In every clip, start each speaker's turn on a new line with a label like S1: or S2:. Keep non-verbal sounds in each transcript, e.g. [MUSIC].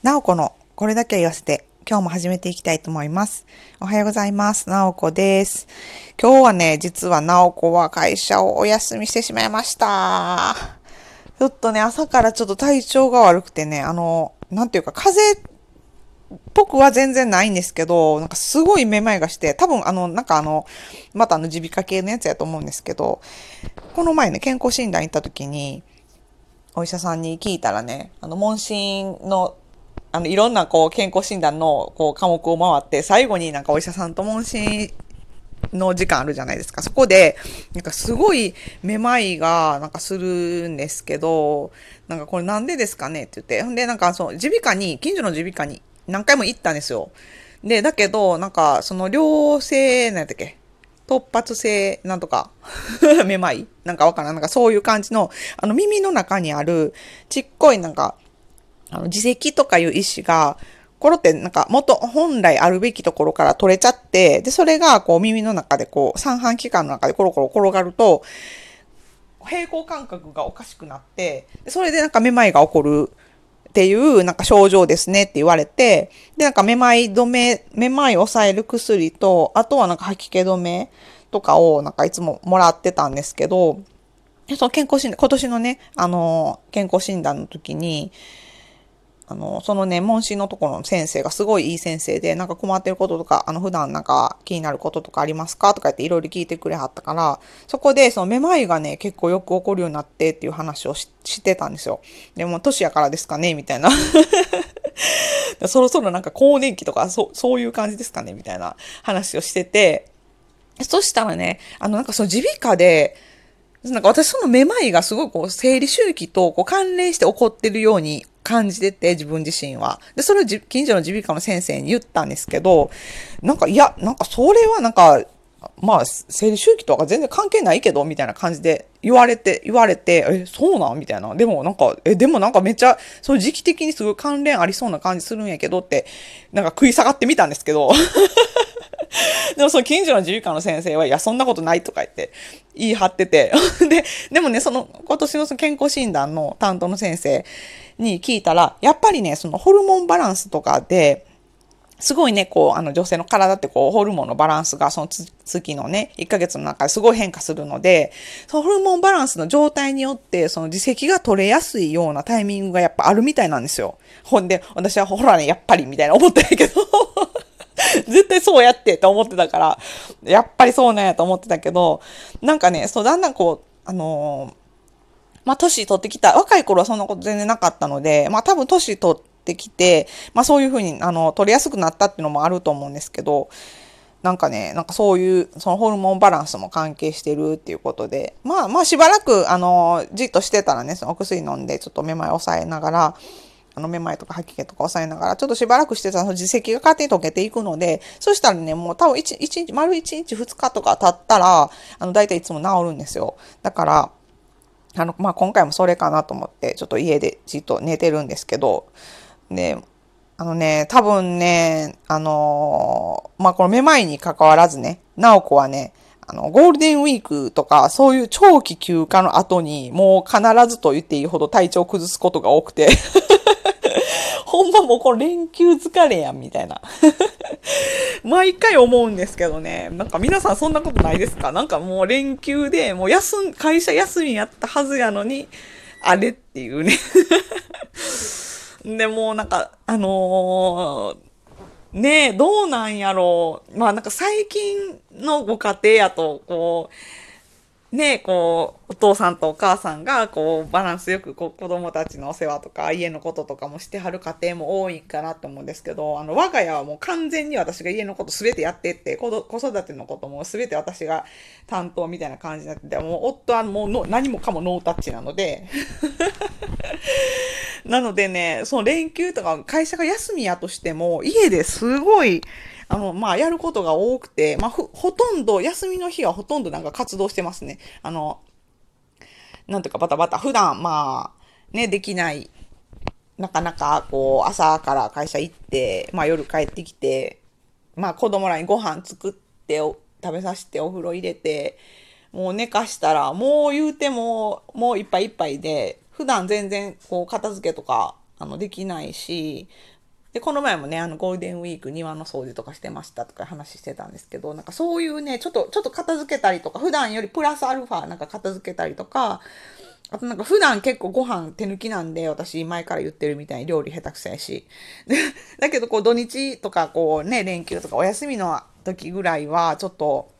S1: なおこのこれだけ言わせて今日も始めていきたいと思います。おはようございます。なおこです。今日はね、実はなおこは会社をお休みしてしまいました。ちょっとね、朝からちょっと体調が悪くてね、あの、なんていうか風邪っぽくは全然ないんですけど、なんかすごいめまいがして、多分あの、なんかあの、またあの耳鼻科系のやつやと思うんですけど、この前ね、健康診断行った時に、お医者さんに聞いたらね、あの、問診のあの、いろんなこう、健康診断のこう、科目を回って、最後になんかお医者さんと問診の時間あるじゃないですか。そこで、なんかすごいめまいがなんかするんですけど、なんかこれなんでですかねって言って。ほんで、なんかその、耳鼻科に、近所の耳鼻科に何回も行ったんですよ。で、だけど、なんかその、良性、なんやったっけ突発性、なんとか、[LAUGHS] めまいなんかわからん。なんかそういう感じの、あの耳の中にある、ちっこいなんか、あの、自責とかいう意思が、コロってなんか元、本来あるべきところから取れちゃって、で、それがこう耳の中でこう、三半規管の中でコロコロ転がると、平行感覚がおかしくなって、それでなんかめまいが起こるっていうなんか症状ですねって言われて、で、なんかめまい止め、めまいを抑える薬と、あとはなんか吐き気止めとかをなんかいつももらってたんですけど、その健康診断、今年のね、あの、健康診断の時に、あの、そのね、問診のところの先生がすごいいい先生で、なんか困ってることとか、あの、普段なんか気になることとかありますかとか言っていろいろ聞いてくれはったから、そこでそのめまいがね、結構よく起こるようになってっていう話をしてたんですよ。でも、年やからですかねみたいな。[LAUGHS] そろそろなんか更年期とか、そう、そういう感じですかねみたいな話をしてて、そしたらね、あの、なんかその耳鼻科で、なんか私そのめまいがすごいこう生理周期とこう関連して起こってるように感じてて自分自身は。で、それを近所の耳鼻科の先生に言ったんですけど、なんかいや、なんかそれはなんか、まあ、生理周期とか全然関係ないけど、みたいな感じで言われて、言われて、え、そうなん？みたいな。でもなんか、え、でもなんかめっちゃ、そう時期的にすごい関連ありそうな感じするんやけどって、なんか食い下がってみたんですけど。[LAUGHS] でもその近所の耳鼻科の先生は、いや、そんなことないとか言って言い張ってて。[LAUGHS] で、でもね、その今年のその健康診断の担当の先生に聞いたら、やっぱりね、そのホルモンバランスとかで、すごいね、こう、あの女性の体ってこう、ホルモンのバランスがその月のね、1ヶ月の中ですごい変化するので、そのホルモンバランスの状態によって、その自責が取れやすいようなタイミングがやっぱあるみたいなんですよ。ほんで、私はほらね、やっぱりみたいな思ったんやけど、[LAUGHS] 絶対そうやってって思ってたから、やっぱりそうなんやと思ってたけど、なんかね、そう、だんだんこう、あのーまあ、年取ってきた、若い頃はそんなこと全然なかったので、まあ、多分年取ってきて、まあ、そういうふうに、あの、取りやすくなったっていうのもあると思うんですけど、なんかね、なんかそういう、そのホルモンバランスも関係してるっていうことで、まあまあしばらく、あの、じっとしてたらね、そのお薬飲んで、ちょっとめまい抑えながら、あの、めまいとか吐き気とか抑えながら、ちょっとしばらくしてたら、その自責が勝手に溶けていくので、そしたらね、もう多分1、一日、丸1日2日とか経ったら、あの、大体いつも治るんですよ。だから、あの、まあ、今回もそれかなと思って、ちょっと家でじっと寝てるんですけど、で、あのね、多分ね、あのーまあ、このめまいに関わらずね、なおこはね、あの、ゴールデンウィークとか、そういう長期休暇の後に、もう必ずと言っていいほど体調を崩すことが多くて、ほんまもうこれ連休疲れやん、みたいな。[LAUGHS] 毎回思うんですけどね、なんか皆さんそんなことないですか？なんかもう連休で、もう休ん、会社休みやったはずやのに、あれっていうね。[LAUGHS] でもうなんか、あのーねえ、どうなんやろう。まあなんか最近のご家庭やと、こう、ね、こう、お父さんとお母さんが、こう、バランスよくこう子供たちのお世話とか、家のこととかもしてはる家庭も多いかなと思うんですけど、あの、我が家はもう完全に私が家のことすべてやってって、子育てのこともすべて私が担当みたいな感じになってて、もう夫はもうの何もかもノータッチなので、なのでね、その連休とか会社が休みやとしても、家ですごい、あの、まあ、やることが多くて、まあ、ほ、とんど、休みの日はほとんどなんか活動してますね。あの、なんていうかバタバタ、普段、まあ、ね、できない、なかなか、こう、朝から会社行って、まあ、夜帰ってきて、まあ、子供らにご飯作って、食べさせてお風呂入れて、もう寝かしたら、もう言うても、もういっぱいいっぱいで、普段全然、こう、片付けとか、あのできないしでこの前もねあのゴールデンウィーク庭の掃除とかしてましたとか話してたんですけどなんかそういうねちょっとちょっと片付けたりとか普段よりプラスアルファなんか片付けたりとかあとなんか普段結構ご飯手抜きなんで、私前から言ってるみたいに料理下手くそやし。[LAUGHS] だけどこう土日とかこうね、連休とかお休みの時ぐらいはちょっと、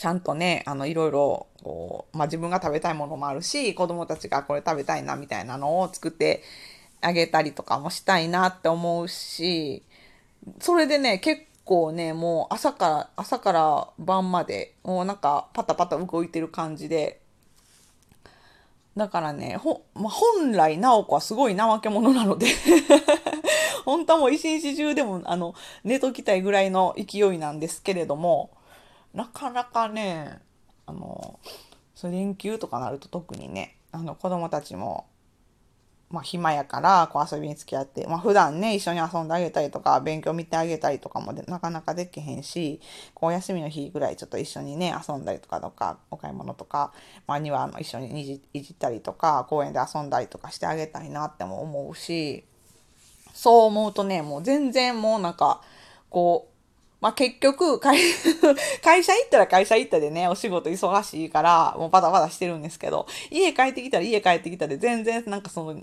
S1: ちゃんとね、あの、いろいろ、こう、まあ、自分が食べたいものもあるし、子供たちがこれ食べたいなみたいなのを作ってあげたりとかもしたいなって思うし、それでね、結構ね、もう朝から、朝から晩まで、もうなんかパタパタ動いてる感じで、だからね、ほ、まあ、本来、直子はすごい怠け者なので [LAUGHS] 本当はもう一日中でも、あの、寝ときたいぐらいの勢いなんですけれども、なかなかね、あの、そ連休とかなると特にね、あの、子供たちも、まあ、暇やからこう遊びに付き合って、まあ、普段ね一緒に遊んであげたりとか勉強見てあげたりとかもなかなかできへんしこう休みの日ぐらいちょっと一緒にね遊んだりとかとかお買い物とか、まあ、庭の一緒にいじったりとか公園で遊んだりとかしてあげたいなっても思うしそう思うとねもう全然もうなんかこうまあ、結局 [LAUGHS] 会、会社行ったら会社行ったでね、お仕事忙しいから、もうバタバタしてるんですけど、家帰ってきたら家帰ってきたで全然なんかその、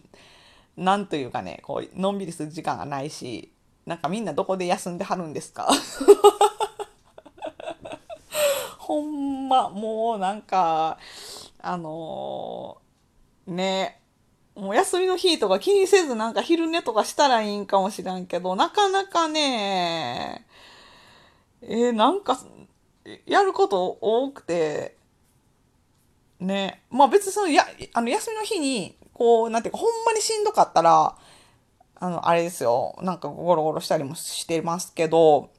S1: なんというかね、こう、のんびりする時間がないし、なんかみんなどこで休んではるんですか？[LAUGHS] ほんま、もうなんか、あのー、ね、もう休みの日とか気にせずなんか昼寝とかしたらいいんかもしらんけど、なかなかね、えー、なんか、やること多くて、ね。まあ別にその、や、あの、休みの日に、こう、なんていうか、ほんまにしんどかったら、あの、あれですよ。なんかゴロゴロしたりもしてますけど、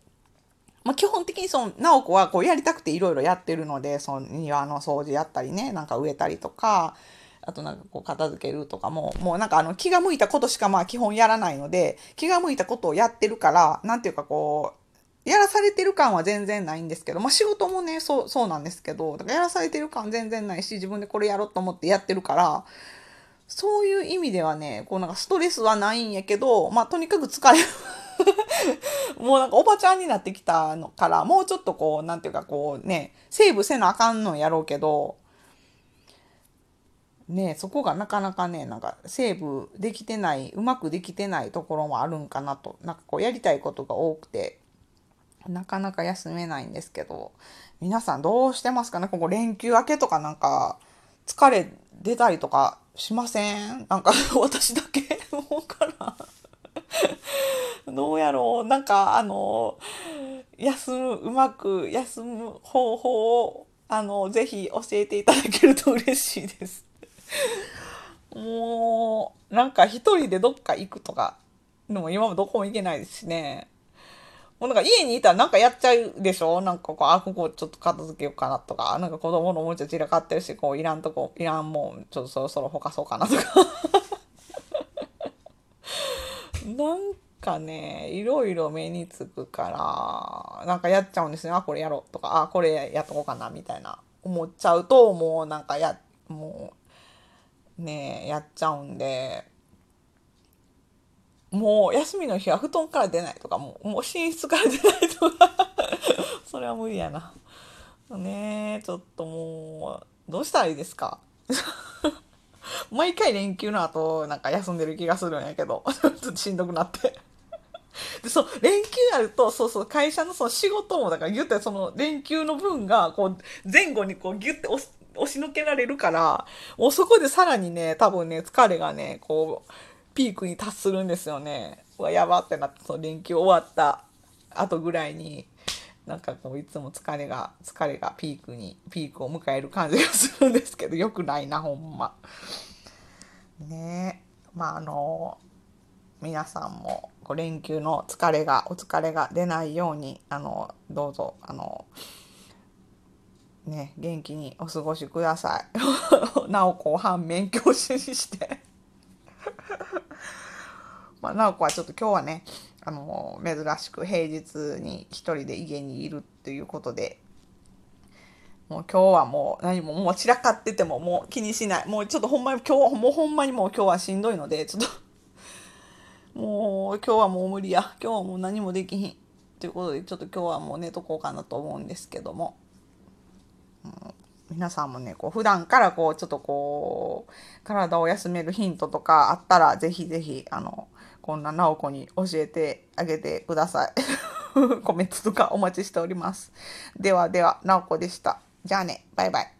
S1: まあ基本的にその、直子はこうやりたくていろいろやってるので、その庭の掃除やったりね、なんか植えたりとか、あとなんかこう片付けるとかも、もうなんかあの気が向いたことしかまあ基本やらないので、気が向いたことをやってるから、なんていうかこう、やらされてる感は全然ないんですけど、まあ仕事もね、そう、そうなんですけど、だからやらされてる感全然ないし、自分でこれやろうと思ってやってるから、そういう意味ではね、こうなんかストレスはないんやけど、まあとにかく疲れる。[LAUGHS] もうなんかおばちゃんになってきたのから、もうちょっとこう、なんていうかこうね、セーブせなあかんのやろうけど、ねそこがなかなかね、なんかセーブできてない、うまくできてないところもあるんかなと、なんかこうやりたいことが多くて、なかなか休めないんですけど、皆さんどうしてますかね？ここ連休明けとかなんか疲れ出たりとかしません？なんか [LAUGHS] 私だけ？うからどうやろう？なんかあの、休む、うまく休む方法を、あの、ぜひ教えていただけると嬉しいです。もう、なんか一人でどっか行くとか、でも今もどこも行けないですしね。もうなんか家にいたらなんかやっちゃうでしょ？なんかこう、あ、ここちょっと片付けようかなとか、なんか子供のおもちゃ散らかってるし、こう、いらんとこ、いらんもん、ちょっとそろそろほかそうかなとか。[LAUGHS] なんかね、いろいろ目につくから、なんかやっちゃうんですよ。あ、これやろうとか、あ、これやっとこうかな、みたいな。思っちゃうと、もうなんかや、もう、ねやっちゃうんで、もう休みの日は布団から出ないとかもうもう寝室から出ないとか。[LAUGHS] それは無理やな。ねえちょっともうどうしたらいいですか？[LAUGHS] 毎回連休の後なんか休んでる気がするんやけど。[LAUGHS] ちょっとしんどくなって。でそう連休やるとそうそう会社のその仕事もだからギュッてその連休の分がこう前後にこうギュッて押しのけられるからもうそこでさらにね多分ね疲れがねこうピークに達するんですよね。うわ、やばってなって、その連休終わった後ぐらいに、なんかこういつも疲れが、疲れがピークに、ピークを迎える感じがするんですけど、[LAUGHS] よくないな、ほんま。ねえ。まああの、皆さんもこう連休の疲れが、お疲れが出ないように、あの、どうぞ、あの、ね、元気にお過ごしください。[LAUGHS] なおこう反面教師にして [LAUGHS] まあ、直子はちょっと今日はね、あの、珍しく平日に一人で家にいるっていうことで、もう今日はもう何ももう散らかっててももう気にしない。もうちょっとほんまに今日、もうほんまにもう今日はしんどいので、ちょっと [LAUGHS] もう今日はもう無理や。今日はもう何もできひん。ということで、ちょっと今日はもう寝とこうかなと思うんですけども。うん、皆さんもね、こう普段からこう、ちょっとこう、体を休めるヒントとかあったら、ぜひぜひ、あの、こんな直子に教えてあげてください。[LAUGHS] コメントとかお待ちしております。ではでは、直子でした。じゃあね、バイバイ。